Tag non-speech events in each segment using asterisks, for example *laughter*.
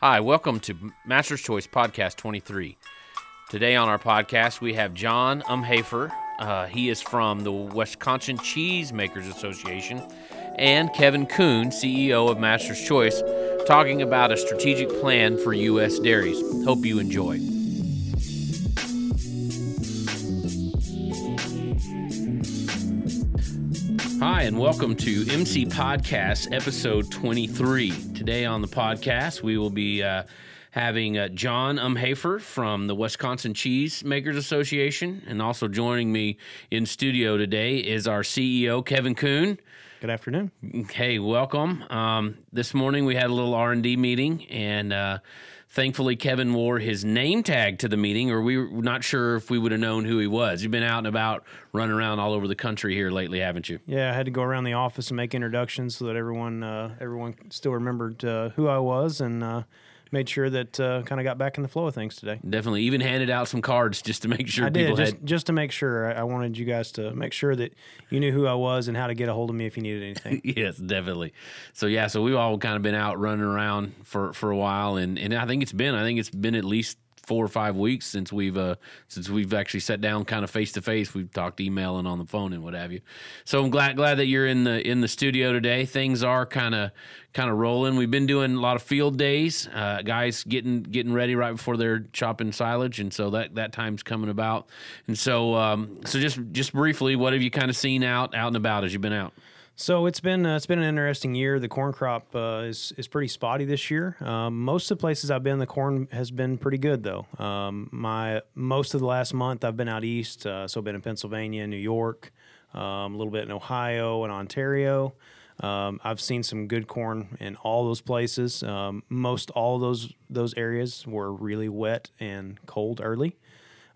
Hi, welcome to Master's Choice Podcast 23. Today on our podcast, we have John Umhoefer. Uh, he is from the Wisconsin Cheesemakers Association, and Kevin Kuhn, CEO of Master's Choice, talking about a strategic plan for U.S. dairies. Hope you enjoy. And welcome to MC Podcast episode 23. Today on the podcast, we will be uh, having uh, John Umhoefer from the Wisconsin Cheese Makers Association, and also joining me in studio today is our CEO Kevin Kuhn. Good afternoon. Hey, welcome. Um, this morning we had a little R and D meeting, and uh, thankfully Kevin wore his name tag to the meeting, or we were not sure if we would have known who he was. You've been out and about, running around all over the country here lately, haven't you? Yeah, I had to go around the office and make introductions so that everyone uh, everyone still remembered uh, who I was and uh, made sure that uh, kind of got back in the flow of things today. Definitely, even handed out some cards just to make sure I people did just, had. just to make sure. I I wanted you guys to make sure that you knew who I was and how to get a hold of me if you needed anything. *laughs* Yes, definitely. So yeah, so we've all kind of been out running around for for a while, and and I think it's been I think it's been at least four or five weeks since we've uh since we've actually sat down kind of face to face. We've talked email and on the phone and what have you. So I'm glad glad that you're in the in the studio today. Things are kind of kind of rolling. We've been doing a lot of field days, uh, guys getting getting ready right before they're chopping silage, and so that that time's coming about. And so um so just just briefly, what have you kind of seen out out and about as you've been out? So it's been uh, it's been an interesting year. The corn crop uh, is is pretty spotty this year. Um, most of the places I've been, the corn has been pretty good though. Um, my most of the last month I've been out east, uh, so I've been in Pennsylvania, New York, um, a little bit in Ohio and Ontario. Um, I've seen some good corn in all those places. Um, most all those those areas were really wet and cold early,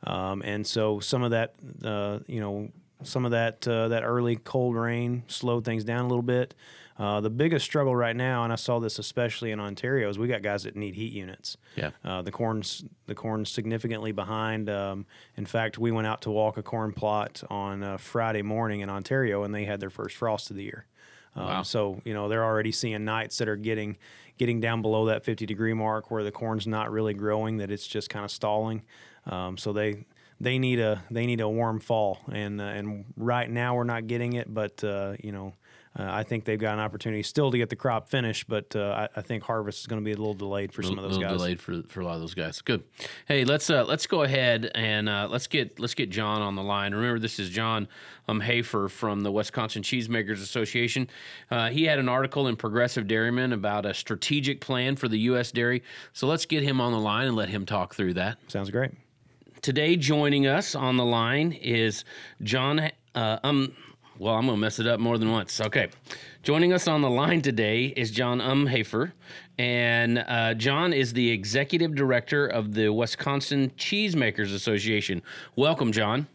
um, and so some of that, uh, you know, some of that uh, that early cold rain slowed things down a little bit. Uh, the biggest struggle right now, and I saw this especially in Ontario, is we got guys that need heat units. Yeah. Uh, the corn's the corn's significantly behind. Um, in fact, we went out to walk a corn plot on uh, Friday morning in Ontario, and they had their first frost of the year. Um, Wow. So you know they're already seeing nights that are getting getting down below that 50 degree mark where the corn's not really growing, that it's just kind of stalling. Um, so they they need a they need a warm fall, and uh, and right now we're not getting it, but uh, you know. Uh, I think they've got an opportunity still to get the crop finished, but uh, I, I think harvest is going to be a little delayed for some of those little guys. delayed for, for a lot of those guys. Good. Hey, let's uh, let's go ahead and uh, let's get let's get John on the line. Remember, this is John um, Hafer from the Wisconsin Cheesemakers Association. Uh, he had an article in Progressive Dairyman about a strategic plan for the U.S. dairy. So let's get him on the line and let him talk through that. Sounds great. Today, joining us on the line is John. Uh, um, well, I'm going to mess it up more than once. Okay. Joining us on the line today is John Umhoefer. And uh, John is the executive director of the Wisconsin Cheesemakers Association. Welcome, John.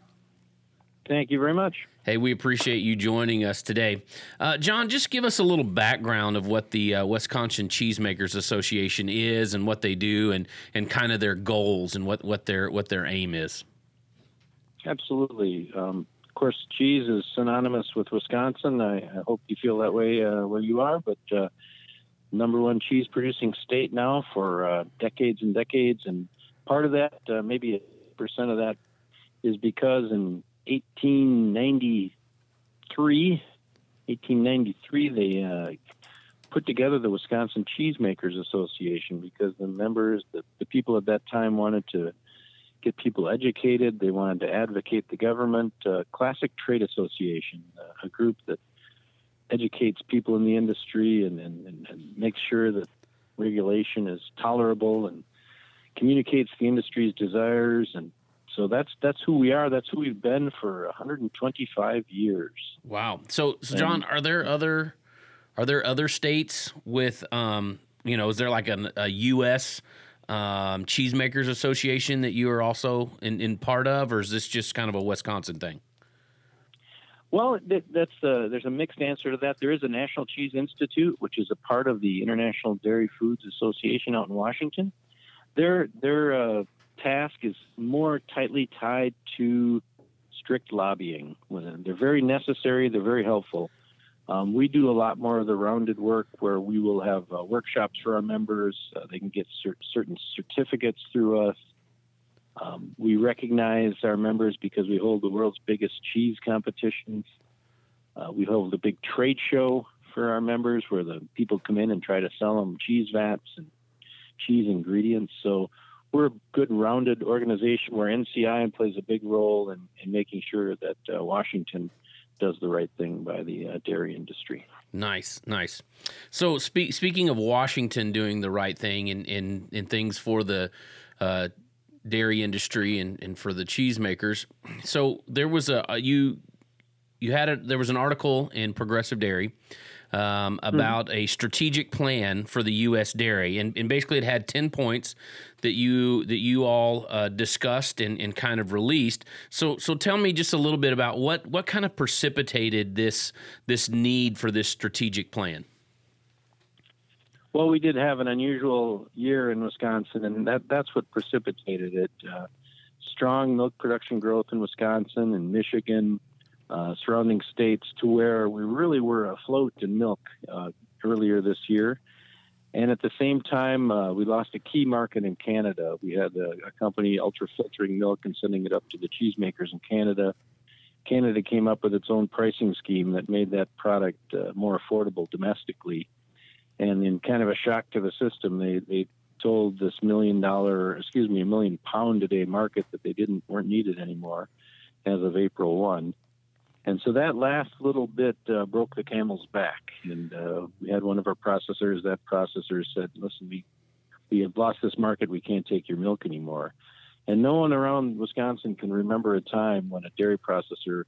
Thank you very much. Hey, we appreciate you joining us today. Uh, John, just give us a little background of what the uh, Wisconsin Cheesemakers Association is and what they do and, and kind of their goals and what, what, their, what their aim is. Absolutely. Um, of course, cheese is synonymous with Wisconsin. I, I hope you feel that way uh, where you are, but uh, number one cheese producing state now for uh, decades and decades. And part of that, uh, maybe a percent of that, is because in 1893, 1893, they uh, put together the Wisconsin Cheesemakers Association because the members, the, the people at that time wanted to get people educated. They wanted to advocate the government. Uh, classic trade association, uh, a group that educates people in the industry and, and, and, makes sure that regulation is tolerable and communicates the industry's desires. And so that's that's who we are. That's who we've been for 125 years. Wow. So, so John, are there other are there other states with um you know is there like an, a U.S. Um, cheesemakers association that you are also in, in part of, or is this just kind of a Wisconsin thing? Well, that's uh, there's a mixed answer to that. There is a National Cheese Institute, which is a part of the International Dairy Foods Association out in Washington. Their their uh, task is more tightly tied to strict lobbying. They're very necessary. They're very helpful, Um, we do a lot more of the rounded work where we will have uh, workshops for our members. Uh, they can get cer- certain certificates through us. Um, we recognize our members because we hold the world's biggest cheese competitions. Uh, we hold a big trade show for our members where the people come in and try to sell them cheese vats and cheese ingredients. So we're a good rounded organization where NCI plays a big role in, in making sure that uh, Washington does the right thing by the uh, dairy industry. Nice, nice. So spe- speaking of Washington doing the right thing and in, in, in, things for the uh, dairy industry and, and for the cheesemakers, so there was a, a you you had a there was an article in Progressive Dairy um, about mm-hmm. a strategic plan for the U.S. dairy, and, and basically it had ten points that you that you all uh, discussed and, and kind of released. So so tell me just a little bit about what what kind of precipitated this this need for this strategic plan. Well, we did have an unusual year in Wisconsin, and that that's what precipitated it. Uh, strong milk production growth in Wisconsin and Michigan uh, surrounding states to where we really were afloat in milk uh, earlier this year. And at the same time, uh, we lost a key market in Canada. We had a, a company ultra filtering milk and sending it up to the cheesemakers in Canada. Canada came up with its own pricing scheme that made that product uh, more affordable domestically. And in kind of a shock to the system, they, they told this million dollar, excuse me, a million pound a day market that they didn't weren't needed anymore as of April 1. And so that last little bit uh, broke the camel's back. And uh, we had one of our processors. That processor said, "Listen, we we have lost this market. We can't take your milk anymore." And no one around Wisconsin can remember a time when a dairy processor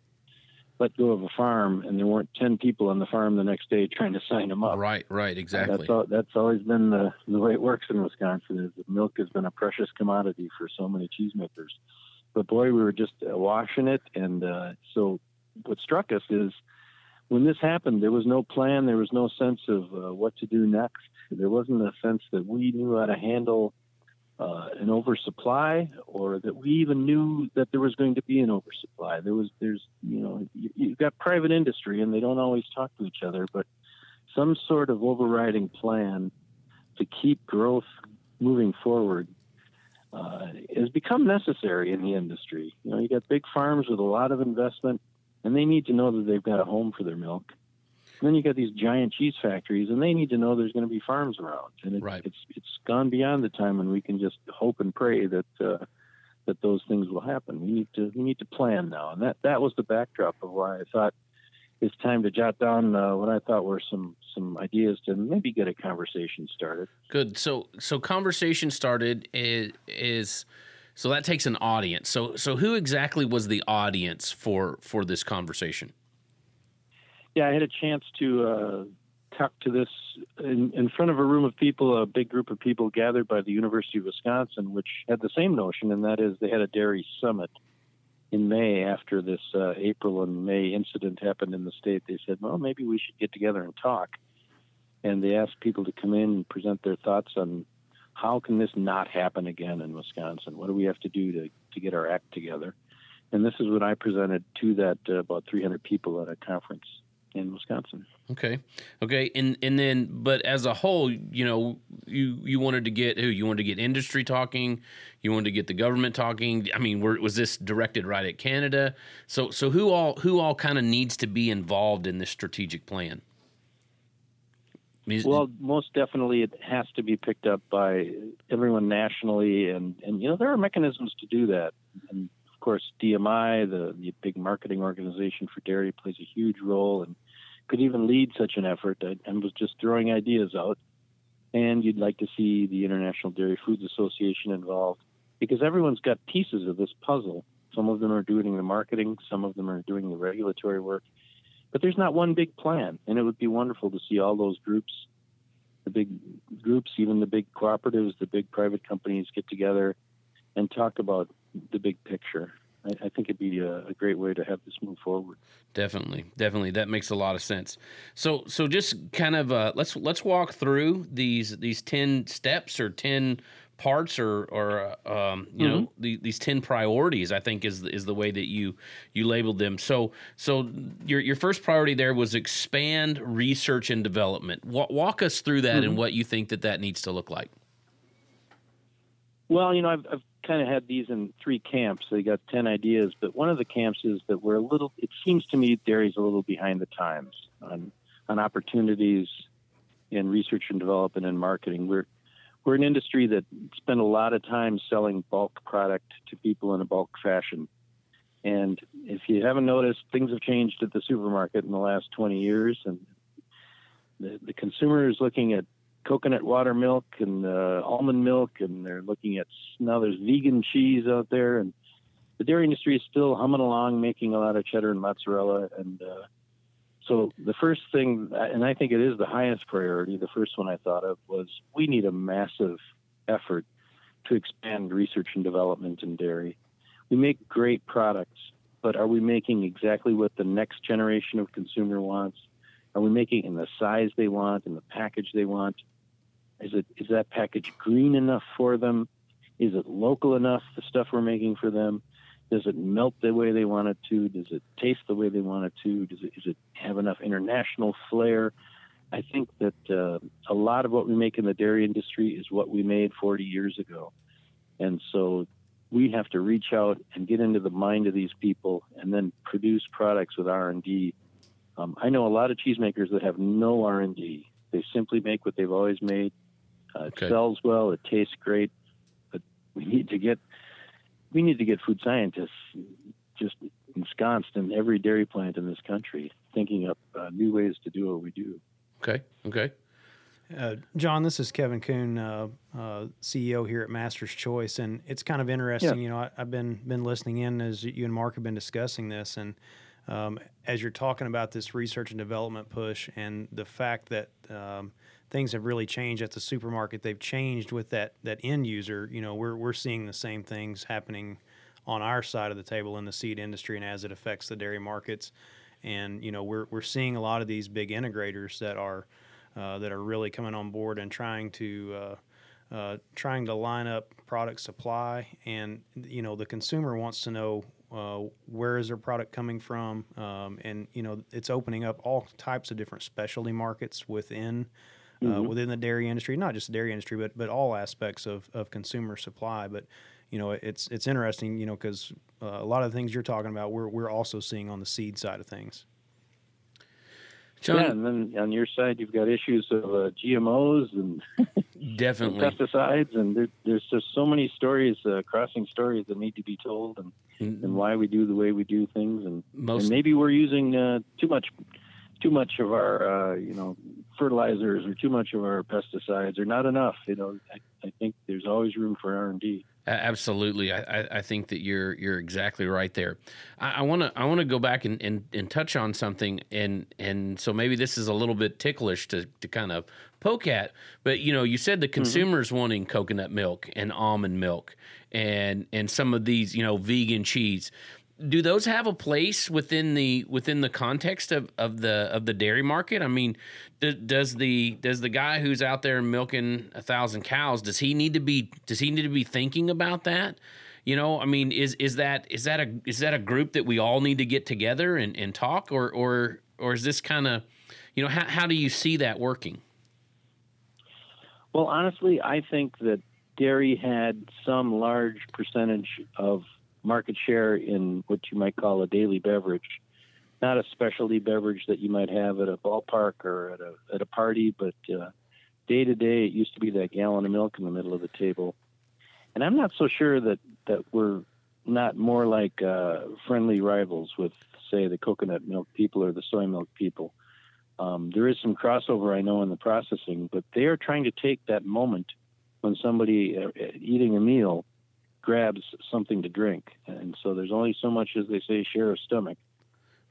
let go of a farm and there weren't 10 people on the farm the next day trying to sign them up. Right, right, exactly. That's, all, that's always been the, the way it works in Wisconsin is that milk has been a precious commodity for so many cheesemakers. But boy, we were just washing it. And uh, so what struck us is when this happened, there was no plan, there was no sense of uh, what to do next. There wasn't a sense that we knew how to handle uh, an oversupply, or that we even knew that there was going to be an oversupply. There was, there's, you know, you, you've got private industry, and they don't always talk to each other, but some sort of overriding plan to keep growth moving forward uh, has become necessary in the industry. You know, you got big farms with a lot of investment and they need to know that they've got a home for their milk. And then you got these giant cheese factories, and they need to know there's going to be farms around. And it, right. it's it's gone beyond the time when we can just hope and pray that uh, that those things will happen. We need to we need to plan now, and that that was the backdrop of why I thought it's time to jot down uh, what I thought were some some ideas to maybe get a conversation started. Good. So so conversation started is is so that takes an audience. So so who exactly was the audience for for this conversation? Yeah, I had a chance to uh, talk to this in, in front of a room of people, a big group of people gathered by the University of Wisconsin, which had the same notion, and that is they had a dairy summit in May after this uh, April and May incident happened in the state. They said, well, maybe we should get together and talk. And they asked people to come in and present their thoughts on how can this not happen again in Wisconsin? What do we have to do to, to get our act together? And this is what I presented to that uh, about 300 people at a conference in Wisconsin. Okay, okay, and and then, but as a whole, you know, you you wanted to get who? You wanted to get industry talking. You wanted to get the government talking. I mean, were, was this directed right at Canada? So so who all who all kind of needs to be involved in this strategic plan? Well, most definitely, it has to be picked up by everyone nationally, and and you know there are mechanisms to do that. And of course, DMI, the the big marketing organization for dairy, plays a huge role and could even lead such an effort. I, I was just throwing ideas out, and you'd like to see the International Dairy Foods Association involved because everyone's got pieces of this puzzle. Some of them are doing the marketing, some of them are doing the regulatory work but there's not one big plan, and it would be wonderful to see all those groups, the big groups, even the big cooperatives, the big private companies get together and talk about the big picture. I, I think it'd be a, a, great way to have this move forward. Definitely, definitely, that makes a lot of sense. So, so just kind of uh, let's let's walk through these these ten steps or ten parts or or uh, um, you mm-hmm. know the, these 10 priorities i think is is the way that you you labeled them. So so your your first priority there was expand research and development. Walk, walk us through that mm-hmm. and what you think that that needs to look like. Well you know i've, I've kind of had these in three camps. They got 10 ideas but one of the camps is that we're a little it seems to me dairy's a little behind the times on on opportunities in research and development and marketing. We're we're an industry that spend a lot of time selling bulk product to people in a bulk fashion. And if you haven't noticed, things have changed at the supermarket in the last 20 years, and the, the consumer is looking at coconut water milk and uh, almond milk, and they're looking at now there's vegan cheese out there, and the dairy industry is still humming along, making a lot of cheddar and mozzarella, and uh, so the first thing, and I think it is the highest priority, the first one I thought of was we need a massive effort to expand research and development in dairy. We make great products, but are we making exactly what the next generation of consumer wants? Are we making in the size they want, in the package they want? Is it is that package green enough for them? Is it local enough, the stuff we're making for them? Does it melt the way they want it to? Does it taste the way they want it to? Does it, does it have enough international flair? I think that uh, a lot of what we make in the dairy industry is what we made 40 years ago. And so we have to reach out and get into the mind of these people and then produce products with R&D. Um, I know a lot of cheesemakers that have no R&D. They simply make what they've always made. Uh, it okay. sells well, it tastes great, but we need to get we need to get food scientists just ensconced in every dairy plant in this country, thinking up uh, new ways to do what we do. Okay. Okay. Uh, John, this is Kevin Kuhn, uh, uh CEO here at Master's Choice, and it's kind of interesting. Yeah. You know, I, have been been listening in as you and Mark have been discussing this, and um, as you're talking about this research and development push, and the fact that um, things have really changed at the supermarket. They've changed with that that end user. You know, we're we're seeing the same things happening on our side of the table in the seed industry and as it affects the dairy markets. And you know, we're we're seeing a lot of these big integrators that are uh, that are really coming on board and trying to uh, uh, trying to line up product supply. And you know, the consumer wants to know uh, where is their product coming from, um, and you know, it's opening up all types of different specialty markets within mm-hmm. within the dairy industry, not just the dairy industry, but but all aspects of, of consumer supply. But you know, it's it's interesting, you know, because uh, a lot of the things you're talking about, we're we're also seeing on the seed side of things. John, yeah, and then on your side, you've got issues of uh, GMOs and *laughs* definitely and pesticides, and there, there's just so many stories, uh, crossing stories that need to be told, and, mm-hmm. and why we do the way we do things, and, Most... and maybe we're using uh, too much too much of our uh, you know fertilizers or too much of our pesticides or not enough. You know, I, I think there's always room for R and D. Absolutely, I, I think that you're you're exactly right there. I want to I want to go back and, and, and touch on something, and and so maybe this is a little bit ticklish to, to kind of poke at, but you know, you said the mm-hmm. consumers mm-hmm. wanting coconut milk and almond milk, and and some of these you know vegan cheese do those have a place within the within the context of, of the of the dairy market? I mean, does the does the guy who's out there milking a thousand cows does he need to be does he need to be thinking about that? You know, I mean, is is that is that a is that a group that we all need to get together and, and talk, or or or is this kind of, you know, how how do you see that working? Well, honestly, I think that dairy had some large percentage of market share in what you might call a daily beverage, not a specialty beverage that you might have at a ballpark or at a at a party, but uh, day to day, it used to be that gallon of milk in the middle of the table. And I'm not so sure that that we're not more like uh, friendly rivals with, say, the coconut milk people or the soy milk people. Um, there is some crossover, I know, in the processing, but they are trying to take that moment when somebody uh, eating a meal grabs something to drink, and so there's only so much, as they say, share a stomach.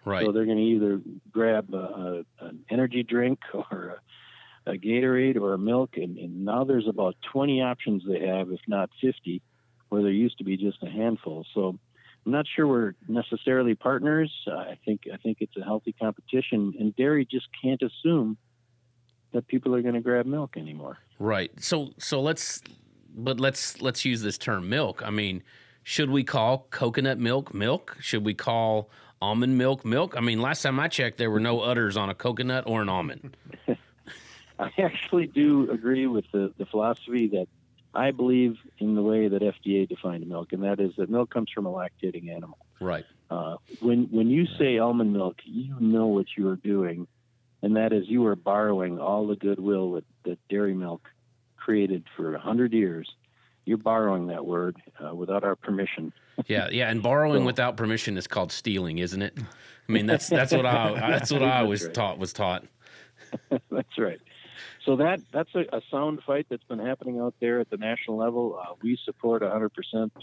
Right. So they're going to either grab a, a, an energy drink *laughs* or a, a Gatorade or a milk, and, and now there's about 20 options they have, if not 50, where there used to be just a handful. So I'm not sure we're necessarily partners. I think I think it's a healthy competition, and dairy just can't assume that people are going to grab milk anymore. Right. So so let's but let's let's use this term milk. I mean, should we call coconut milk milk? Should we call almond milk milk? I mean, last time I checked, there were no udders on a coconut or an almond. *laughs* I actually do agree with the, the philosophy that I believe in the way that FDA defined milk, and that is that milk comes from a lactating animal. Right. Uh, when when you say almond milk, you know what you are doing, and that is you are borrowing all the goodwill that, that dairy milk created for a hundred years. You're borrowing that word uh, without our permission. *laughs* Yeah, yeah, and borrowing So- without permission is called stealing, isn't it? I mean, that's that's what I *laughs* that's what I was right. taught was taught. *laughs* that's right. So that that's a, a sound fight that's been happening out there at the national level. Uh, we support 100%.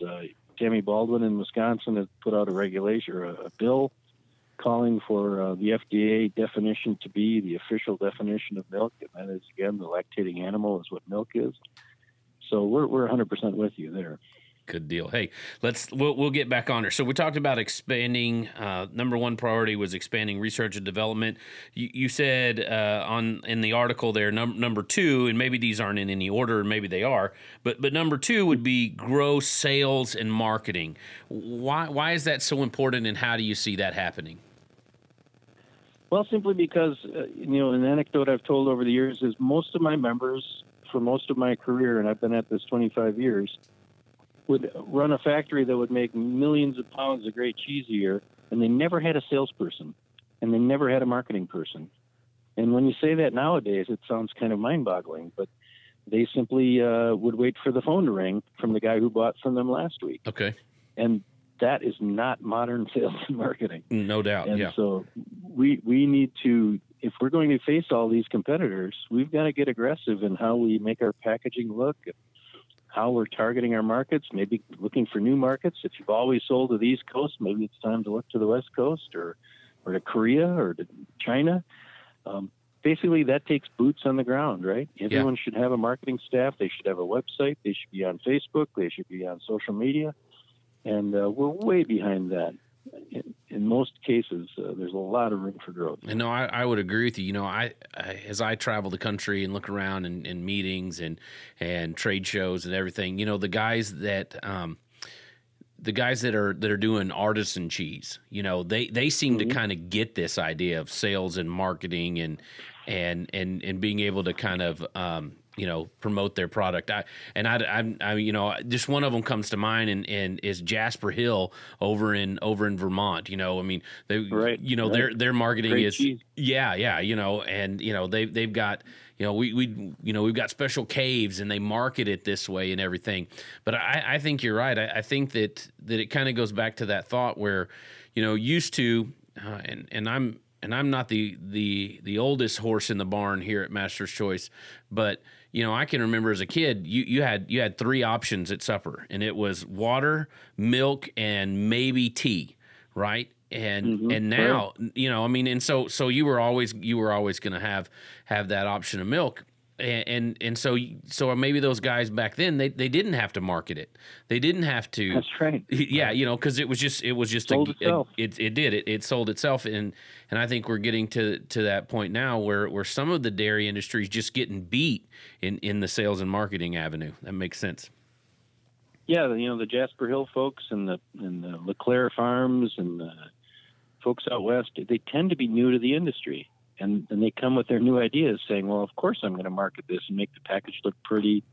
Uh, Tammy Baldwin in Wisconsin has put out a regulation or a, a bill calling for uh, the FDA definition to be the official definition of milk, and that is again the lactating animal is what milk is. So we're we're 100% with you there. Good deal. Hey, let's we'll, we'll get back on her. So we talked about expanding. Uh, number one priority was expanding research and development. You, you said uh, on in the article there, num- number two, and maybe these aren't in any order, maybe they are, but but number two would be grow sales and marketing. Why why is that so important, and how do you see that happening? Well, simply because uh, you know an anecdote I've told over the years is most of my members for most of my career, and I've been at this 25 years, would run a factory that would make millions of pounds of great cheese a year, and they never had a salesperson, and they never had a marketing person. And when you say that nowadays, it sounds kind of mind-boggling, but they simply uh, would wait for the phone to ring from the guy who bought from them last week, Okay, and that is not modern *laughs* sales and marketing. no doubt. And yeah. so we we need to if we're going to face all these competitors, we've got to get aggressive in how we make our packaging look, how we're targeting our markets, maybe looking for new markets. If you've always sold to the East Coast, maybe it's time to look to the West Coast or or to Korea or to China. Um, basically, that takes boots on the ground, right? Everyone should have a marketing staff. They should have a website. They should be on Facebook. They should be on social media. And uh, we're way behind that in, in most cases, uh, there's a lot of room for growth. And no, I, I would agree with you. You know, I, I as I travel the country and look around in, in meetings and and trade shows and everything, you know, the guys that um, the guys that are that are doing artisan cheese, you know, they they seem to kind of get this idea of sales and marketing and and and and being able to kind of um, you know promote their product. I and I, I, I you know just one of them comes to mind and, and is Jasper Hill over in over in Vermont. You know, I mean, they Right, you know right. their their marketing Great is cheese. yeah yeah you know and you know they they've got you know we we you know we've got special caves and they market it this way and everything. But I I think you're right. I, I think that that it kind of goes back to that thought where you know used to uh, and and I'm and I'm not the the the oldest horse in the barn here at Master's Choice, but you know I can remember as a kid you you had you had three options at supper, and it was water, milk, and maybe tea, right? And Mhm, and now you know I mean, and so so you were always you were always going to have have that option of milk. And, and and so so maybe those guys back then they, they didn't have to market it they didn't have to That's right. yeah, you know, because it was just it was just Sold a, itself. a- it it did it it sold itself and and I think we're getting to to that point now where where some of the dairy industry is just getting beat in in the sales and marketing avenue. That makes sense. Yeah, you know the Jasper Hill folks and the and the LaClare Farms and the folks out west. They tend to be new to the industry, and and they come with their new ideas, saying, "Well, of course I'm going to market this and make the package look pretty."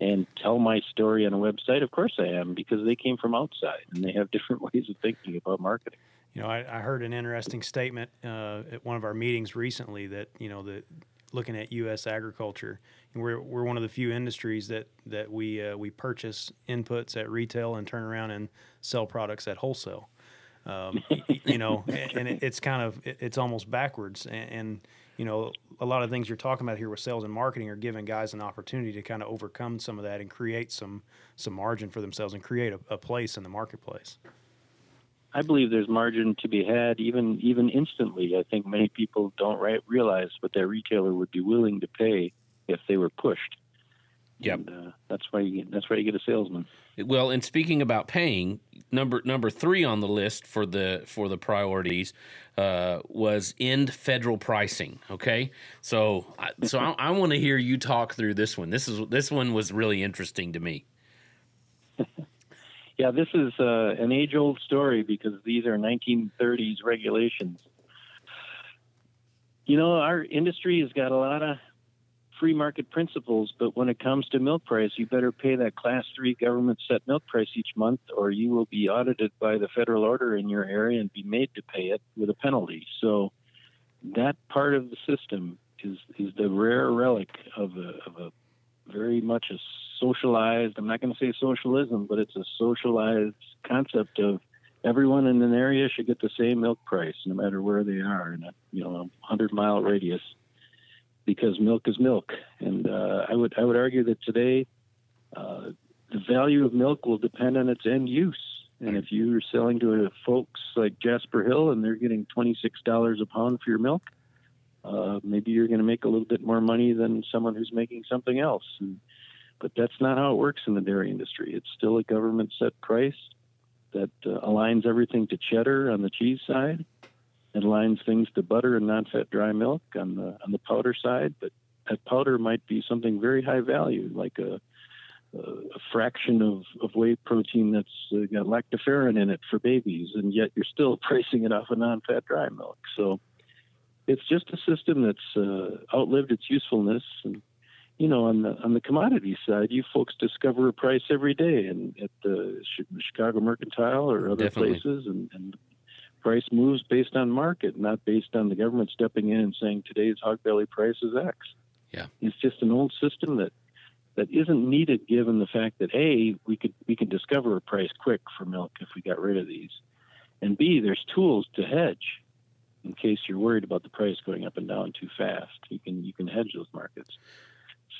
And tell my story on a website. Of course I am, because they came from outside and they have different *laughs* ways of thinking about marketing. You know, I, I heard an interesting statement uh, at one of our meetings recently that you know that looking at U.S. agriculture, we're we're one of the few industries that that we uh, we purchase inputs at retail and turn around and sell products at wholesale. Um, *laughs* you know, and, it, it's kind of it, it's almost backwards. And, and you know, a lot of things you're talking about here with sales and marketing are giving guys an opportunity to kind of overcome some of that and create some some margin for themselves and create a, a place in the marketplace. I believe there's margin to be had even even instantly. I think many people don't right, realize what their retailer would be willing to pay if they were pushed. Yep. And, uh, that's why you get, that's why you get a salesman. Well, and speaking about paying, number number three on the list for the for the priorities uh, was end federal pricing. Okay, so so I, I want to hear you talk through this one. This is this one was really interesting to me. *laughs* yeah, this is uh, an age old story because these are 1930s regulations. You know, our industry has got a lot of free market principles, but when it comes to milk price, you better pay that class three government set milk price each month, or you will be audited by the federal order in your area and be made to pay it with a penalty. So that part of the system is is the rare relic of a, of a very much a socialized. I'm not going to say socialism, but it's a socialized concept of everyone in an area should get the same milk price, no matter where they are in a you know a hundred mile radius because milk is milk. And uh, I would I would argue that today uh, the value of milk will depend on its end use. And if you're selling to folks like Jasper Hill and they're getting twenty six dollars a pound for your milk, uh, maybe you're going to make a little bit more money than someone who's making something else. And, but that's not how it works in the dairy industry. It's still a government set price that uh, aligns everything to cheddar on the cheese side it aligns things to butter and non-fat dry milk on the on the powder side, but that powder might be something very high value, like a, a fraction of, of whey protein that's uh, got lactoferrin in it for babies, and yet you're still *laughs* pricing it off of non-fat dry milk. So it's just a system that's uh, outlived its usefulness. And you know, on the on the commodity side, you folks discover a price every day, and at the Chicago Mercantile or other Definitely. places, and, and price moves based on market, not based on the government stepping in and saying today's hog belly price is X. Yeah, it's just an old system that that isn't needed given the fact that a we could we can discover a price quick for milk if we got rid of these, and b there's tools to hedge in case you're worried about the price going up and down too fast. You can you can hedge those markets.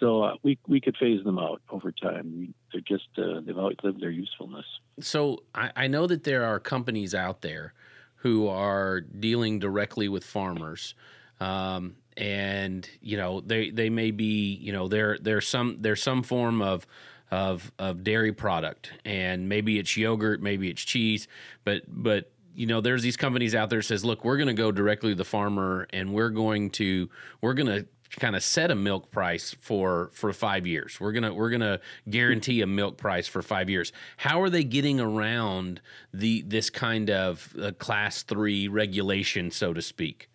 So uh, we we could phase them out over time. We, they're just uh, they've outlived their usefulness. So I, I know that there are companies out there who are dealing directly with farmers. Um, and you know they they may be you know there there's some there's some form of of of dairy product and maybe it's yogurt maybe it's cheese but but you know there's these companies out there says look we're going to go directly to the farmer and we're going to we're going to kind of set a milk price for for five years. We're gonna we're gonna guarantee a milk price for five years. How are they getting around the this kind of uh, class three regulation, so to speak?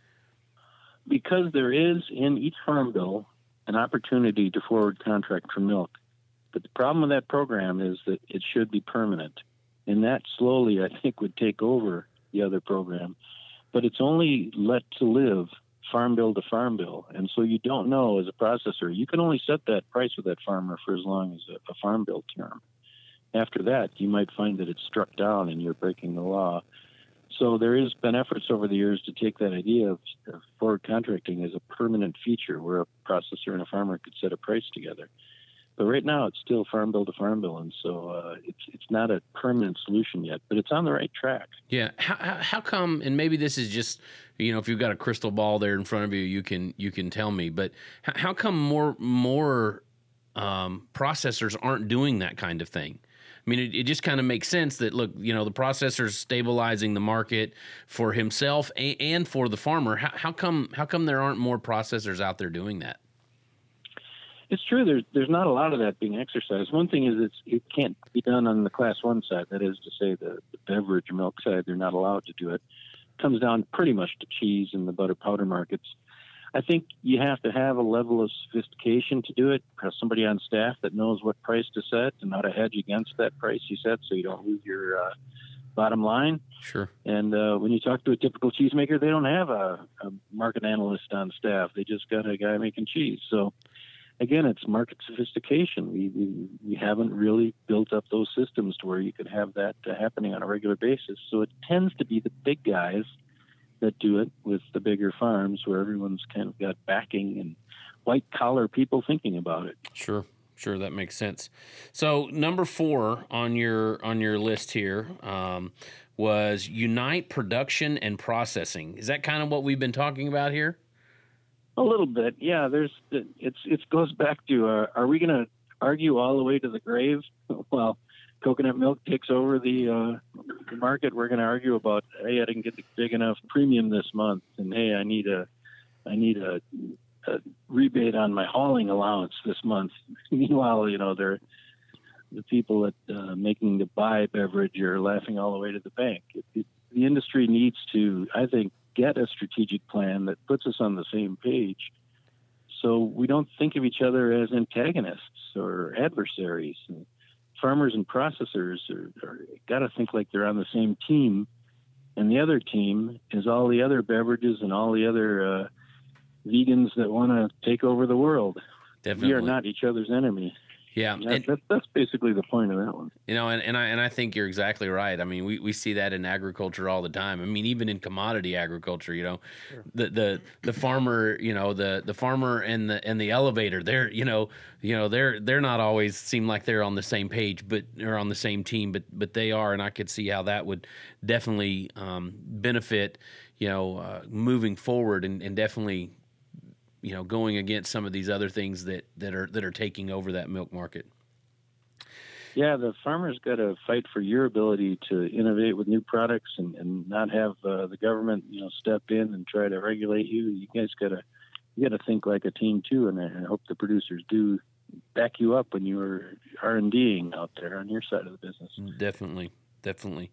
Because there is in each farm bill an opportunity to forward contract for milk. But the problem with that program is that it should be permanent. And that slowly, I think, would take over the other program. But it's only let to live farm bill to farm bill. And so you don't know as a processor, you can only set that price with that farmer for as long as a, a farm bill term. After that, you might find that it's struck down and you're breaking the law. So there has been efforts over the years to take that idea of, of forward contracting as a permanent feature where a processor and a farmer could set a price together. But right now, it's still farm bill to farm bill, and so uh, it's it's not a permanent solution yet. But it's on the right track. Yeah. How, how come? And maybe this is just you know if you've got a crystal ball there in front of you, you can you can tell me. But how come more more um, processors aren't doing that kind of thing? I mean, it, it just kind of makes sense that look, you know, the processor's stabilizing the market for himself and, and for the farmer. How, how come how come there aren't more processors out there doing that? It's true. There's there's not a lot of that being exercised. One thing is it's it can't be done on the class one side. That is to say, the, the beverage milk side. They're not allowed to do it. it. Comes down pretty much to cheese and the butter powder markets. I think you have to have a level of sophistication to do it. Have somebody on staff that knows what price to set and how to hedge against that price you set, so you don't lose your uh, bottom line. Sure. And uh, when you talk to a typical cheesemaker, they don't have a, a market analyst on staff. They just got a guy making cheese. So again, it's market sophistication. We, we, we haven't really built up those systems to where you could have that uh, happening on a regular basis. So it tends to be the big guys that do it with the bigger farms where everyone's kind of got backing and white collar people thinking about it. Sure. Sure, that makes sense. So number four on your on your list here um, was unite production and processing. Is that kind of what we've been talking about here? A little bit, yeah. There's it's it goes back to uh, are we going to argue all the way to the grave? *laughs* Well, coconut milk takes over the, uh, the market, we're going to argue about, hey, I didn't get the big enough premium this month, and hey, I need a, I need a, a rebate on my hauling allowance this month. *laughs* Meanwhile, you know, they're the people that uh, making the buy beverage are laughing all the way to the bank. It, it, the industry needs to, I think, get a strategic plan that puts us on the same page so we don't think of each other as antagonists or adversaries. And farmers and processors are, are got to think like they're on the same team, and the other team is all the other beverages and all the other uh, vegans that want to take over the world. Definitely. We are not each other's enemy. Yeah, that, and, that, that's basically the point of that one. You know, and, and I and I think you're exactly right. I mean, we, we see that in agriculture all the time. I mean, even in commodity agriculture, you know, sure. the the the farmer, you know, the the farmer and the and the elevator, they're you know, you know, they're they're not always seem like they're on the same page, but or on the same team, but but they are, and I could see how that would definitely um, benefit, you know, uh, moving forward, and, and definitely you know going against some of these other things that that are that are taking over that milk market. Yeah the farmers got to fight for your ability to innovate with new products and, and not have uh, the government you know step in and try to regulate you. You guys got to you got to think like a team too and I, hope the producers do back you up when you are r&ding out there on your side of the business. Definitely definitely.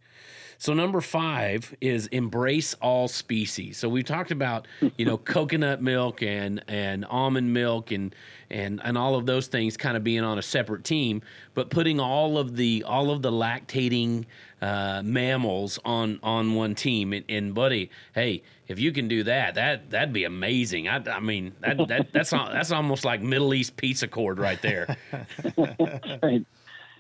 So number five is embrace all species. So we've talked about you know *laughs* coconut milk and and almond milk and and and all of those things kind of being on a separate team, but putting all of the all of the lactating uh, mammals on on one team. And, and, buddy, hey, if you can do that, that that'd be amazing. I, I mean that, that that's that's almost like Middle East peace accord right there. *laughs* *laughs* right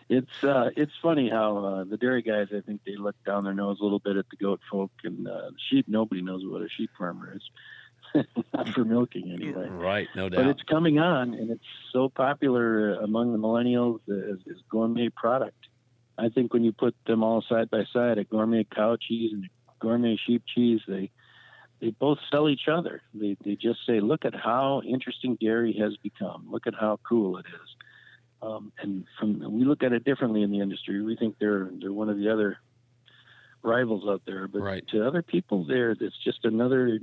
it's uh, it's funny how uh, the dairy guys I think they look down their nose a little bit at the goat folk and uh, sheep. Nobody knows what a sheep farmer is, *laughs* not for milking anyway. Right, no doubt. But it's coming on, and it's so popular among the millennials as, as gourmet product. I think when you put them all side by side, a gourmet cow cheese and a gourmet sheep cheese, they they both sell each other. They they just say, look at how interesting dairy has become. Look at how cool it is um, and from we look at it differently in the industry. We think they're they're one of the other rivals out there, but right. to other people, there it's just another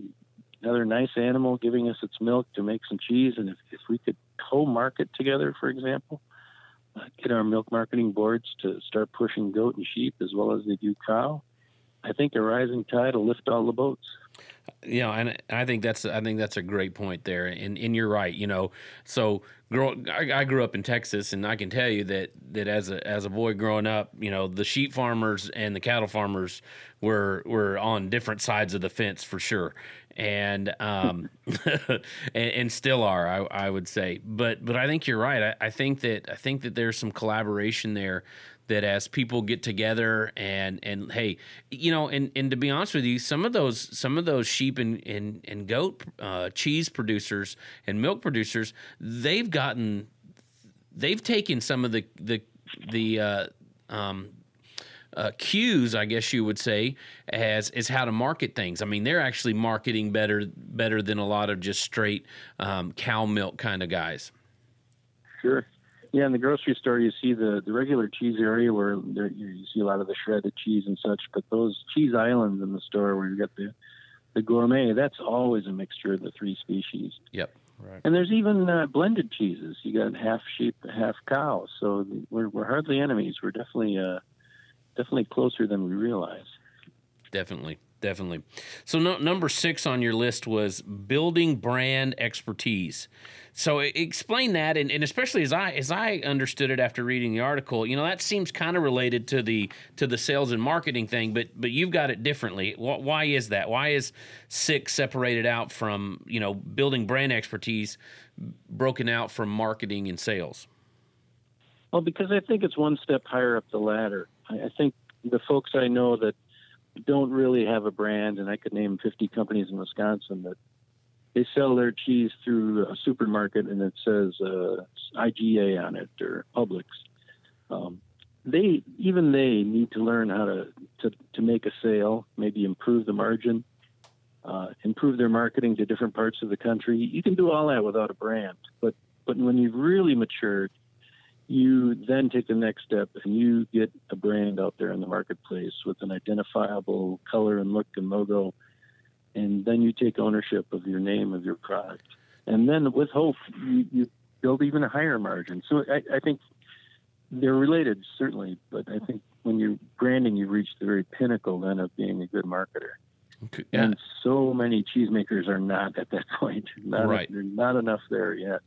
another nice animal giving us its milk to make some cheese. And if, if we could co-market together, for example, uh, get our milk marketing boards to start pushing goat and sheep as well as they do cow, I think a rising tide will lift all the boats you know, and I think that's I think that's a great point there, and and you're right. You know, so grow, I, I, grew up in Texas, and I can tell you that that as a as a boy growing up, you know, the sheep farmers and the cattle farmers were were on different sides of the fence for sure, and um, *laughs* and, and, still are, I, I would say. But but I think you're right. I, I think that I think that there's some collaboration there that as people get together and and hey you know and and to be honest with you some of those some of those sheep and and, and goat uh, cheese producers and milk producers they've gotten they've taken some of the the the uh, um, uh, cues, I guess you would say, as is how to market things. I mean, they're actually marketing better better than a lot of just straight um, cow milk kind of guys. Sure, yeah, in the grocery store, you see the, the regular cheese area where there, you see a lot of the shredded cheese and such, but those cheese islands in the store where you get the the gourmet, that's always a mixture of the three species. Yep. Right. And there's even uh, blended cheeses. You got half sheep, half cow. So we're, we're hardly enemies. We're definitely uh, definitely closer than we realize. Definitely definitely. So no, number six on your list was building brand expertise. So explain that, and, and especially as I as I understood it after reading the article, you know that seems kind of related to the to the sales and marketing thing, but but you've got it differently. Why is that? Why is six separated out from you know building brand expertise, broken out from marketing and sales? Well, because I think it's one step higher up the ladder. I think the folks I know that don't really have a brand, and I could name 50 companies in Wisconsin that they sell their cheese through a supermarket and it says uh, IGA on it or Publix. Um, they even they need to learn how to, to, to make a sale, maybe improve the margin, uh, improve their marketing to different parts of the country. You can do all that without a brand, but but when you've really matured, you then take the next step and you get a brand out there in the marketplace with an identifiable color and look and logo, and then you take ownership of your name of your product, and then with hope you, you build even a higher margin. So I, I think they're related certainly, but I think when you're branding, you reach the very pinnacle then of being a good marketer. Okay. Yeah. And so many cheesemakers are not at that *laughs* point. Not, Right. There's not enough there yet.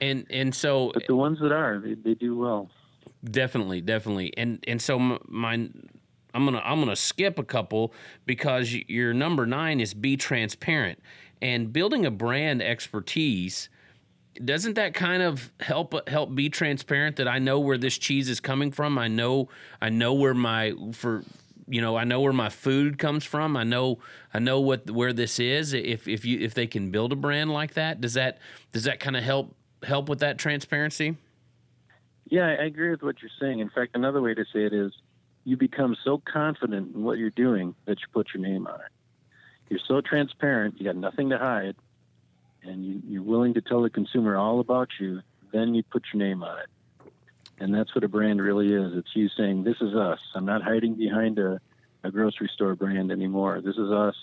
And and so But the ones that are, they, they do well. Definitely, definitely, and and so my, I'm gonna I'm gonna skip a couple because your number nine is be transparent and building a brand expertise. Doesn't that kind of help help be transparent that I know where this cheese is coming from? I know I know where my for you know I know where my food comes from. I know I know what where this is. If if you if they can build a brand like that, does that does that kind of help help with that transparency? Yeah, I agree with what you're saying. In fact, another way to say it is you become so confident in what you're doing that you put your name on it. You're so transparent, you got nothing to hide, and you, you're willing to tell the consumer all about you, then you put your name on it. And that's what a brand really is. It's you saying, This is us. I'm not hiding behind a, a grocery store brand anymore. This is us.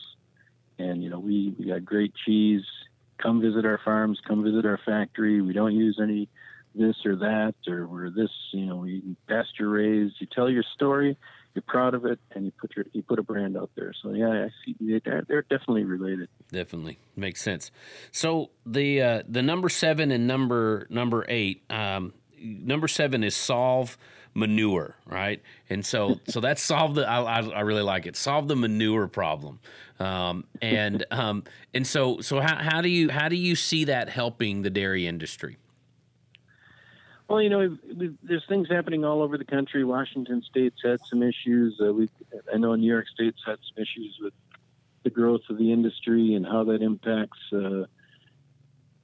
And, you know, we, we got great cheese. Come visit our farms, come visit our factory. We don't use any this or that, or we're this, you know, we pasture raised. You tell your story, you're proud of it, and you put your you put a brand out there. So yeah, I see they're, they're definitely related. Definitely makes sense. So the uh, the number seven and number number eight. Um, number seven is solve manure, right? And so so that's solved the. I, I, I really like it. Solve the manure problem. Um, and um, and so so how, how do you how do you see that helping the dairy industry? Well, you know, we've, we've, there's things happening all over the country. Washington State's had some issues. Uh, we, I know New York State's had some issues with the growth of the industry and how that impacts uh,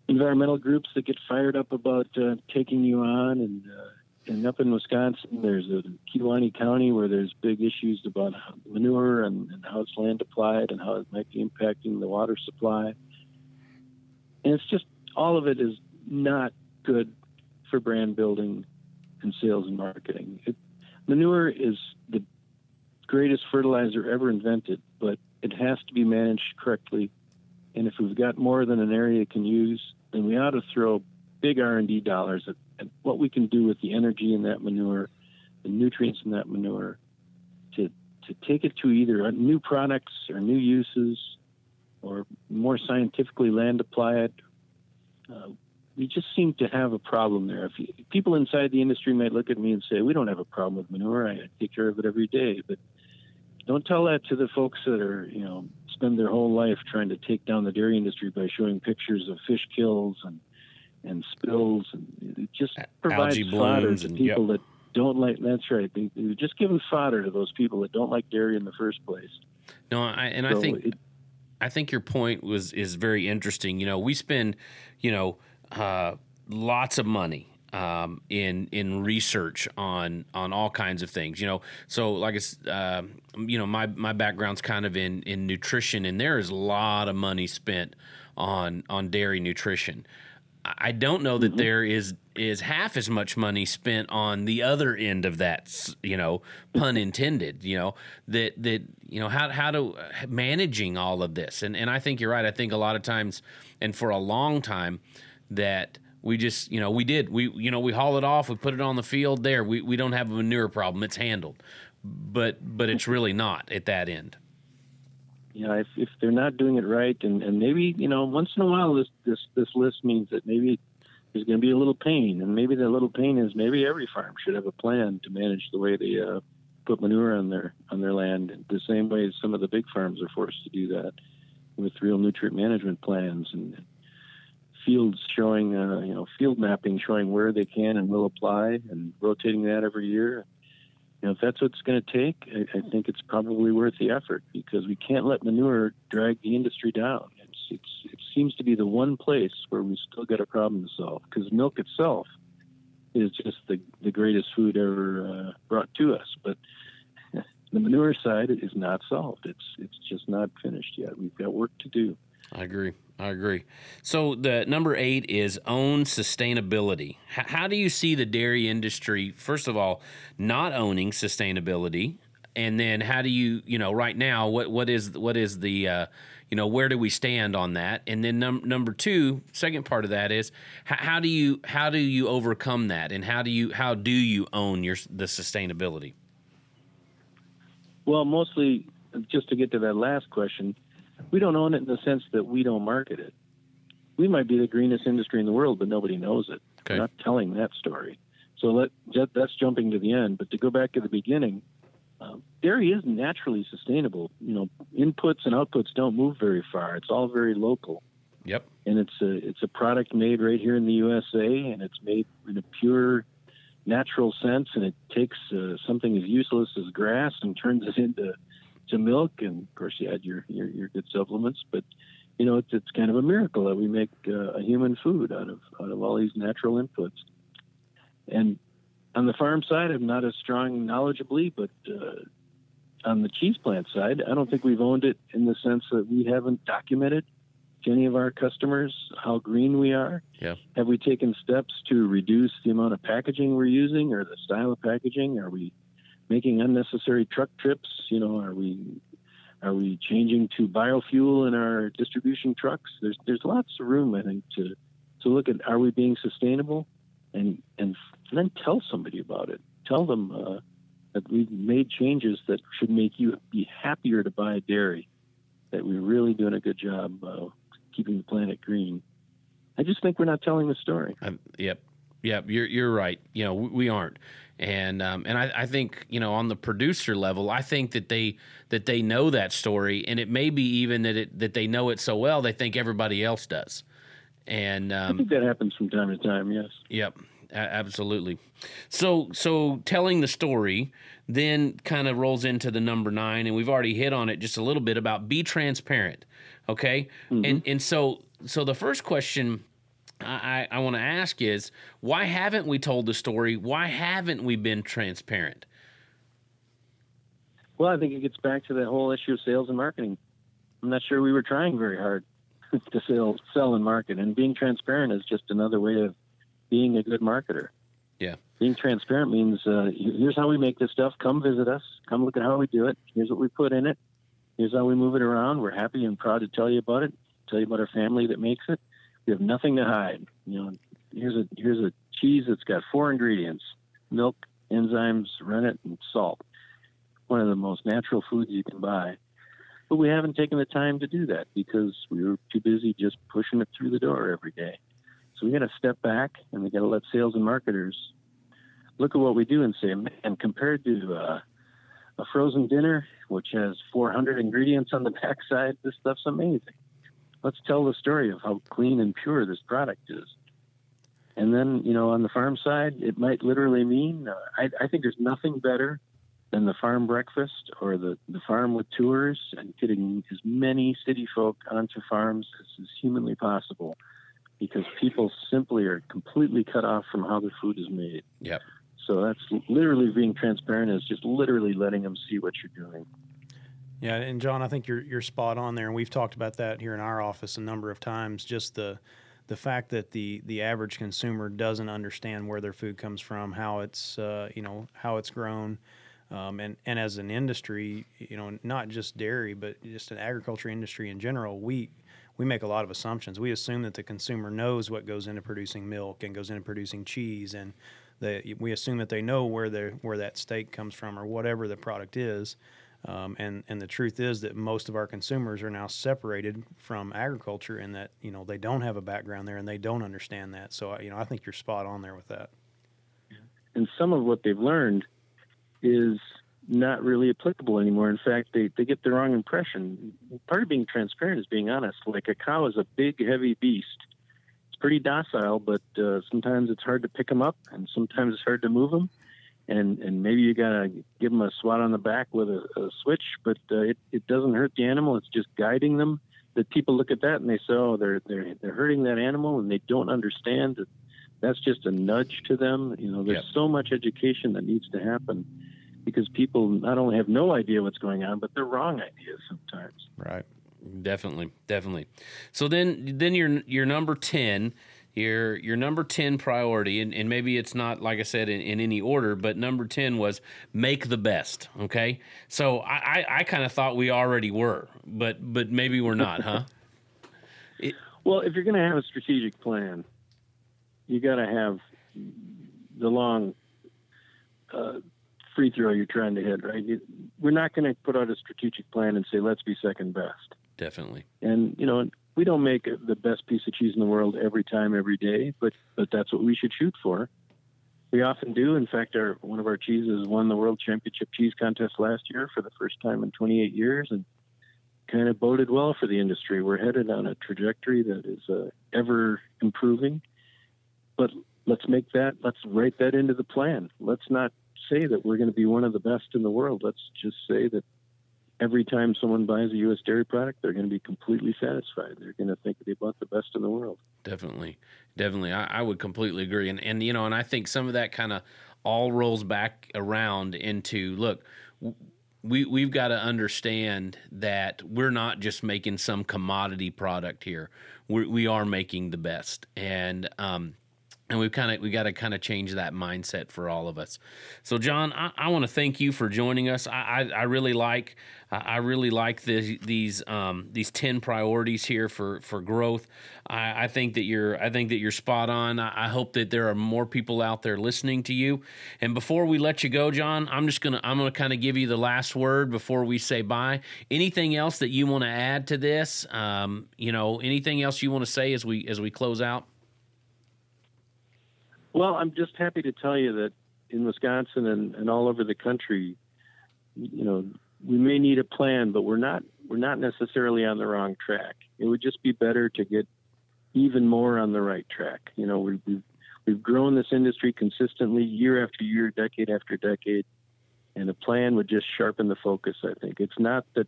environmental groups that get fired up about uh, taking you on. And, uh, and up in Wisconsin, there's a Kewaunee County where there's big issues about manure and, and how it's land applied and how it might be impacting the water supply. And it's just all of it is not good for brand building and sales and marketing. It, manure is the greatest fertilizer ever invented, but it has to be managed correctly. And if we've got more than an area can use, then we ought to throw big R&D dollars at, at what we can do with the energy in that manure, the nutrients in that manure, to to take it to either new products or new uses, or more scientifically land apply it. Uh, we just seem to have a problem there. If you, people inside the industry might look at me and say, "We don't have a problem with manure. I take care of it every day," but don't tell that to the folks that are, you know, spend their whole life trying to take down the dairy industry by showing pictures of fish kills and and spills, and it just provides Algae fodder to and- people that don't like. That's right. They, they're just giving fodder to those people that don't like dairy in the first place. No, I, and I think it, I think your point was is very interesting. You know, we spend, you know, uh, lots of money um, in in research on on all kinds of things. You know, so like it's uh, you know my my background's kind of in in nutrition, and there is a lot of money spent on on dairy nutrition. I don't know that mm-hmm. there is is half as much money spent on the other end of that. You know, pun intended. You know that that you know how how to uh, managing all of this, and and I think you're right. I think a lot of times, and for a long time, that we just you know we did we you know we haul it off, we put it on the field. There, we we don't have a manure problem. It's handled, but but it's mm-hmm. really not at that end. You know, if, if they're not doing it right, and, and maybe you know, once in a while, this this this list means that maybe there's going to be a little pain, and maybe that little pain is maybe every farm should have a plan to manage the way they uh, put manure on their on their land, the same way some of the big farms are forced to do that with real nutrient management plans and fields showing, uh, you know, field mapping showing where they can and will apply, and rotating that every year you know, if that's what it's going to take, I, I think it's probably worth the effort because we can't let manure drag the industry down. It's, it's, it seems to be the one place where we still got a problem to solve because milk itself is just the, the greatest food ever uh, brought to us. But *laughs* the manure side is not solved. It's, it's just not finished yet. We've got work to do. I agree. I agree. So the number eight is own sustainability. H- how do you see the dairy industry? First of all, not owning sustainability, and then how do you, you know, right now, what what is what is the, uh, you know, where do we stand on that? And then num- number two, second part of that is h- how do you how do you overcome that, and how do you how do you own your the sustainability? Well, mostly just to get to that last question, we don't own it in the sense that we don't market it. We might be the greenest industry in the world, but nobody knows it. Okay. We're not telling that story. So let that's jumping to the end. But to go back to the beginning, um, dairy is naturally sustainable. You know, inputs and outputs don't move very far. It's all very local, Yep. and it's a it's a product made right here in the USA, and it's made in a pure, natural sense. And it takes uh, something as useless as grass and turns it into to milk. And of course, you add your your, your good supplements, but you know, it's it's kind of a miracle that we make uh, a human food out of out of all these natural inputs. And on the farm side, I'm not as strong knowledgeably, but uh, on the cheese plant side, I don't think we've owned it in the sense that we haven't documented to any of our customers how green we are. Yeah. Have we taken steps to reduce the amount of packaging we're using or the style of packaging? Are we making unnecessary truck trips? You know, are we are we changing to biofuel in our distribution trucks? There's there's lots of room, I think, to to look at are we being sustainable, and and then tell somebody about it. Tell them uh, that we've made changes that should make you be happier to buy dairy. That we're really doing a good job uh, keeping the planet green. I just think we're not telling the story. Um, yep, yep. You're you're right. You know, we, we aren't, and um, and I, I think you know on the producer level, I think that they that they know that story, and it may be even that it that they know it so well they think everybody else does, and I um, think that happens from time to time. Yes. Yep, absolutely. So, so telling the story then kind of rolls into the number nine, and we've already hit on it just a little bit about be transparent. Okay, and and so so the first question I, I want to ask is why haven't we told the story? Why haven't we been transparent? Well, I think it gets back to the whole issue of sales and marketing. I'm not sure we were trying very hard *laughs* to sell, sell and market, and being transparent is just another way of being a good marketer. Yeah. Being transparent means uh, here's how we make this stuff. Come visit us. Come look at how we do it. Here's what we put in it. Here's how we move it around. We're happy and proud to tell you about it. Tell you about our family that makes it. We have nothing to hide. You know, here's a here's a cheese that's got four ingredients: milk, enzymes, rennet, and salt. One of the most natural foods you can buy. But we haven't taken the time to do that because we were too busy just pushing it through the door every day. So we got to step back and we got to let sales and marketers look at what we do and say, man, compared to uh, a frozen dinner, which has 400 ingredients on the *laughs* backside, this stuff's amazing. Let's tell the story of how clean and pure this product is. And then, you know, on the farm side, it might literally mean uh, I, I think there's nothing better than the farm breakfast or the, the farm with tours and getting as many city folk onto farms as is humanly possible because people simply are completely cut off from how the food is made. Yep. So that's literally being transparent is just literally letting them see what you're doing. Yeah, and John, I think you're you're spot on there, and we've talked about that here in our office a number of times. Just the the fact that the the average consumer doesn't understand where their food comes from, how it's uh, you know how it's grown, um, and and as an industry, you know, not just dairy, but just an agriculture industry in general, we we make a lot of assumptions. We assume that the consumer knows what goes into producing milk and goes into producing cheese, and they, we assume that they know where their where that steak comes from or whatever the product is. Um, and and the truth is that most of our consumers are now separated from agriculture, and that you know they don't have a background there and they don't understand that. So you know I think you're spot on there with that. And some of what they've learned is not really applicable anymore. In fact, they, they get the wrong impression. Part of being transparent is being honest. Like a cow is a big, heavy beast. It's pretty docile, but uh, sometimes it's hard to pick them up, and sometimes it's hard to move them. And and maybe you gotta give them a swat on the back with a, a switch, but uh, it it doesn't hurt the animal. It's just guiding them. That people look at that and they say, oh, they're they're they're hurting that animal, and they don't understand that that's just a nudge to them. You know, there's Yep. so much education that needs to happen because people not only have no idea what's going on, but they're wrong ideas sometimes. Right. Definitely, definitely. So then, then your your number ten, your your number ten priority, and, and maybe it's not like I said in, in any order, but number ten was make the best. Okay, so I I, I kind of thought we already were, but but maybe we're not, huh? *laughs* Well, if you're going to have a strategic plan, you got to have the long uh, free throw you're trying to hit, right? We're not going to put out a strategic plan and say let's be second best. Definitely. And you know, we don't make the best piece of cheese in the world every time, every day, but but that's what we should shoot for. We often do. In fact, our one of our cheeses won the world championship cheese contest last year for the first time in 28 years, and kind of boded well for the industry. We're headed on a trajectory that is uh, ever improving. But let's make that, let's write that into the plan. Let's not say that we're going to be one of the best in the world. Let's just say that every time someone buys a U.S. dairy product, they're going to be completely satisfied. They're going to think they bought the best in the world. Definitely, definitely, I, I would completely agree. And and you know, and I think some of that kind of all rolls back around into look. We we've got to understand that we're not just making some commodity product here. we we are making the best, and um, and we've kind of we got to kind of change that mindset for all of us. So, John, I, I want to thank you for joining us. I, I, I really like I really like the, these um, these ten priorities here for for growth. I, I, think that you're I think that you're spot on. I, I, hope that there are more people out there listening to you. And before we let you go, John, I'm just gonna I'm gonna kind of give you the last word before we say bye. Anything else that you want to add to this? Um, you know, anything else you want to say as we as we close out? Well, I'm just happy to tell you that in Wisconsin and, and all over the country, you know, we may need a plan, but we're not we're not necessarily on the wrong track. It would just be better to get even more on the right track. You know, we've we've, we've grown this industry consistently year after year, decade after decade, and a plan would just sharpen the focus. I think it's not that.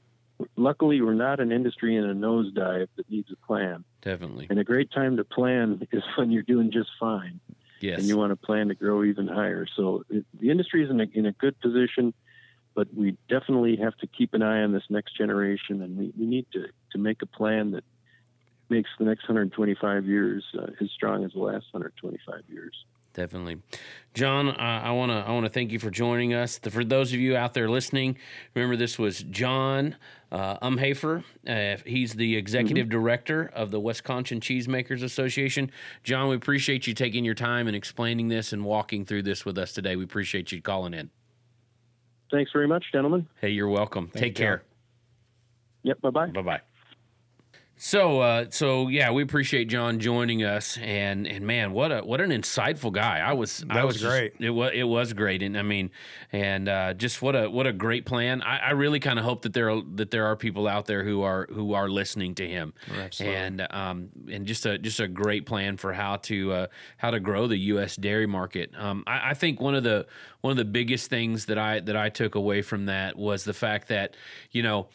Luckily, we're not an industry in a nosedive that needs a plan. Definitely. And a great time to plan *laughs* is when you're doing just fine. Yes. And you want to plan to grow even higher. So it, the industry is in a, in a good position, but we definitely have to keep an eye on this next generation, and we, we need to, to make a plan that makes the next 125 years uh, as strong as the last 125 years. Definitely, John. I want to I want to thank you for joining us. The, for those of you out there listening, remember this was John uh, Umhoefer. Uh, he's the executive mm-hmm. director of the Wisconsin Cheesemakers Association. John, we appreciate you taking your time and explaining this and walking through this with us today. We appreciate you calling in. Thanks very much, gentlemen. Hey, you're welcome. Thank Take you, care. Yep. Bye bye. Bye bye. So, uh, so yeah, we appreciate John joining us, and and man, what a what an insightful guy. I was that I was, was great. Just, it was it was great, and I mean, and uh, just what a what a great plan. I, I really kind of hope that there are that there are people out there who are who are listening to him, Absolutely. and um and just a just a great plan for how to uh, how to grow the U.S. dairy market. Um, I, I think one of the one of the biggest things that I that I took away from that was the fact that you know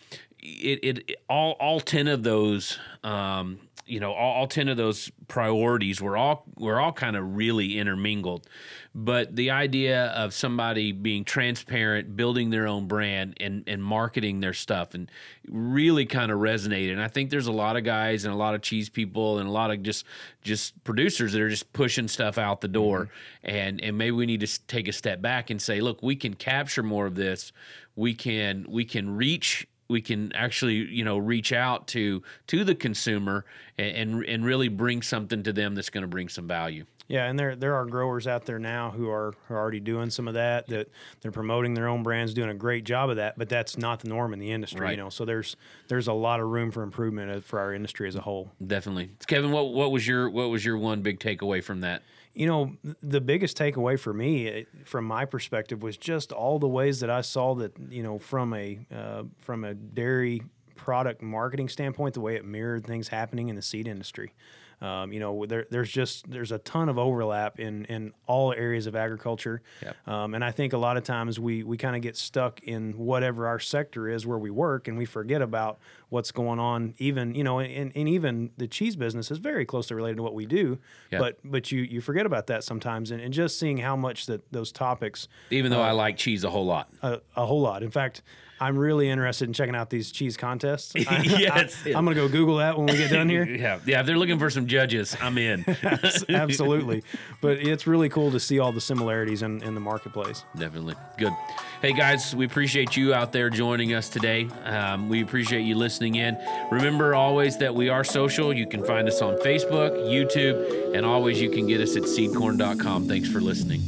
it, it all all ten of those um, you know all, all, 10 of those priorities were all were all kind of really intermingled. But the idea of somebody being transparent building their own brand and and marketing their stuff and really kind of resonated. And i think there's a lot of guys and a lot of cheese people and a lot of just just producers that are just pushing stuff out the door. Mm-hmm. and and maybe we need to take a step back and say look we can capture more of this. We can we can reach we can actually you know reach out to to the consumer and and, really bring something to them that's going to bring some value. Yeah, and there there are growers out there now who are, are already doing some of that. That they're promoting their own brands, doing a great job of that. But that's not the norm in the industry, right. you know. So there's there's a lot of room for improvement for our industry as a whole. Definitely, Kevin. What what was your what was your one big takeaway from that? you know, the biggest takeaway for me, eh, from my perspective, was just all the ways that I saw that, you know, from a uh, from a dairy product marketing standpoint, the way it mirrored things happening in the seed industry. Um, you know, there, there's just there's a ton of overlap in in all areas of agriculture, yep. um, and I think a lot of times we we kind of get stuck in whatever our sector is where we work, and we forget about what's going on. Even you know, and, and even the cheese business is very closely related to what we do, yep. but but you you forget about that sometimes, and, and just seeing how much that those topics. Even though uh, I like cheese a whole lot, a, a whole lot. In fact. I'm really interested in checking out these cheese contests. *laughs* Yes. I, am gonna go Google that when we get done here. *laughs* Yeah, yeah. If they're looking for some judges, I'm in. *laughs* Absolutely, but it's really cool to see all the similarities in, in the marketplace. Definitely. Good. Hey, guys, we appreciate you out there joining us today. Um, we appreciate you listening in. Remember always that we are social. You can find us on Facebook, YouTube, and always you can get us at seedcorn.com. Thanks for listening.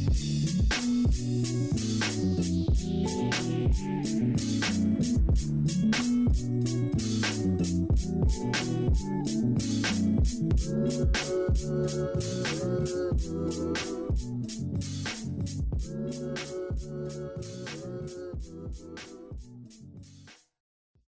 Thank you.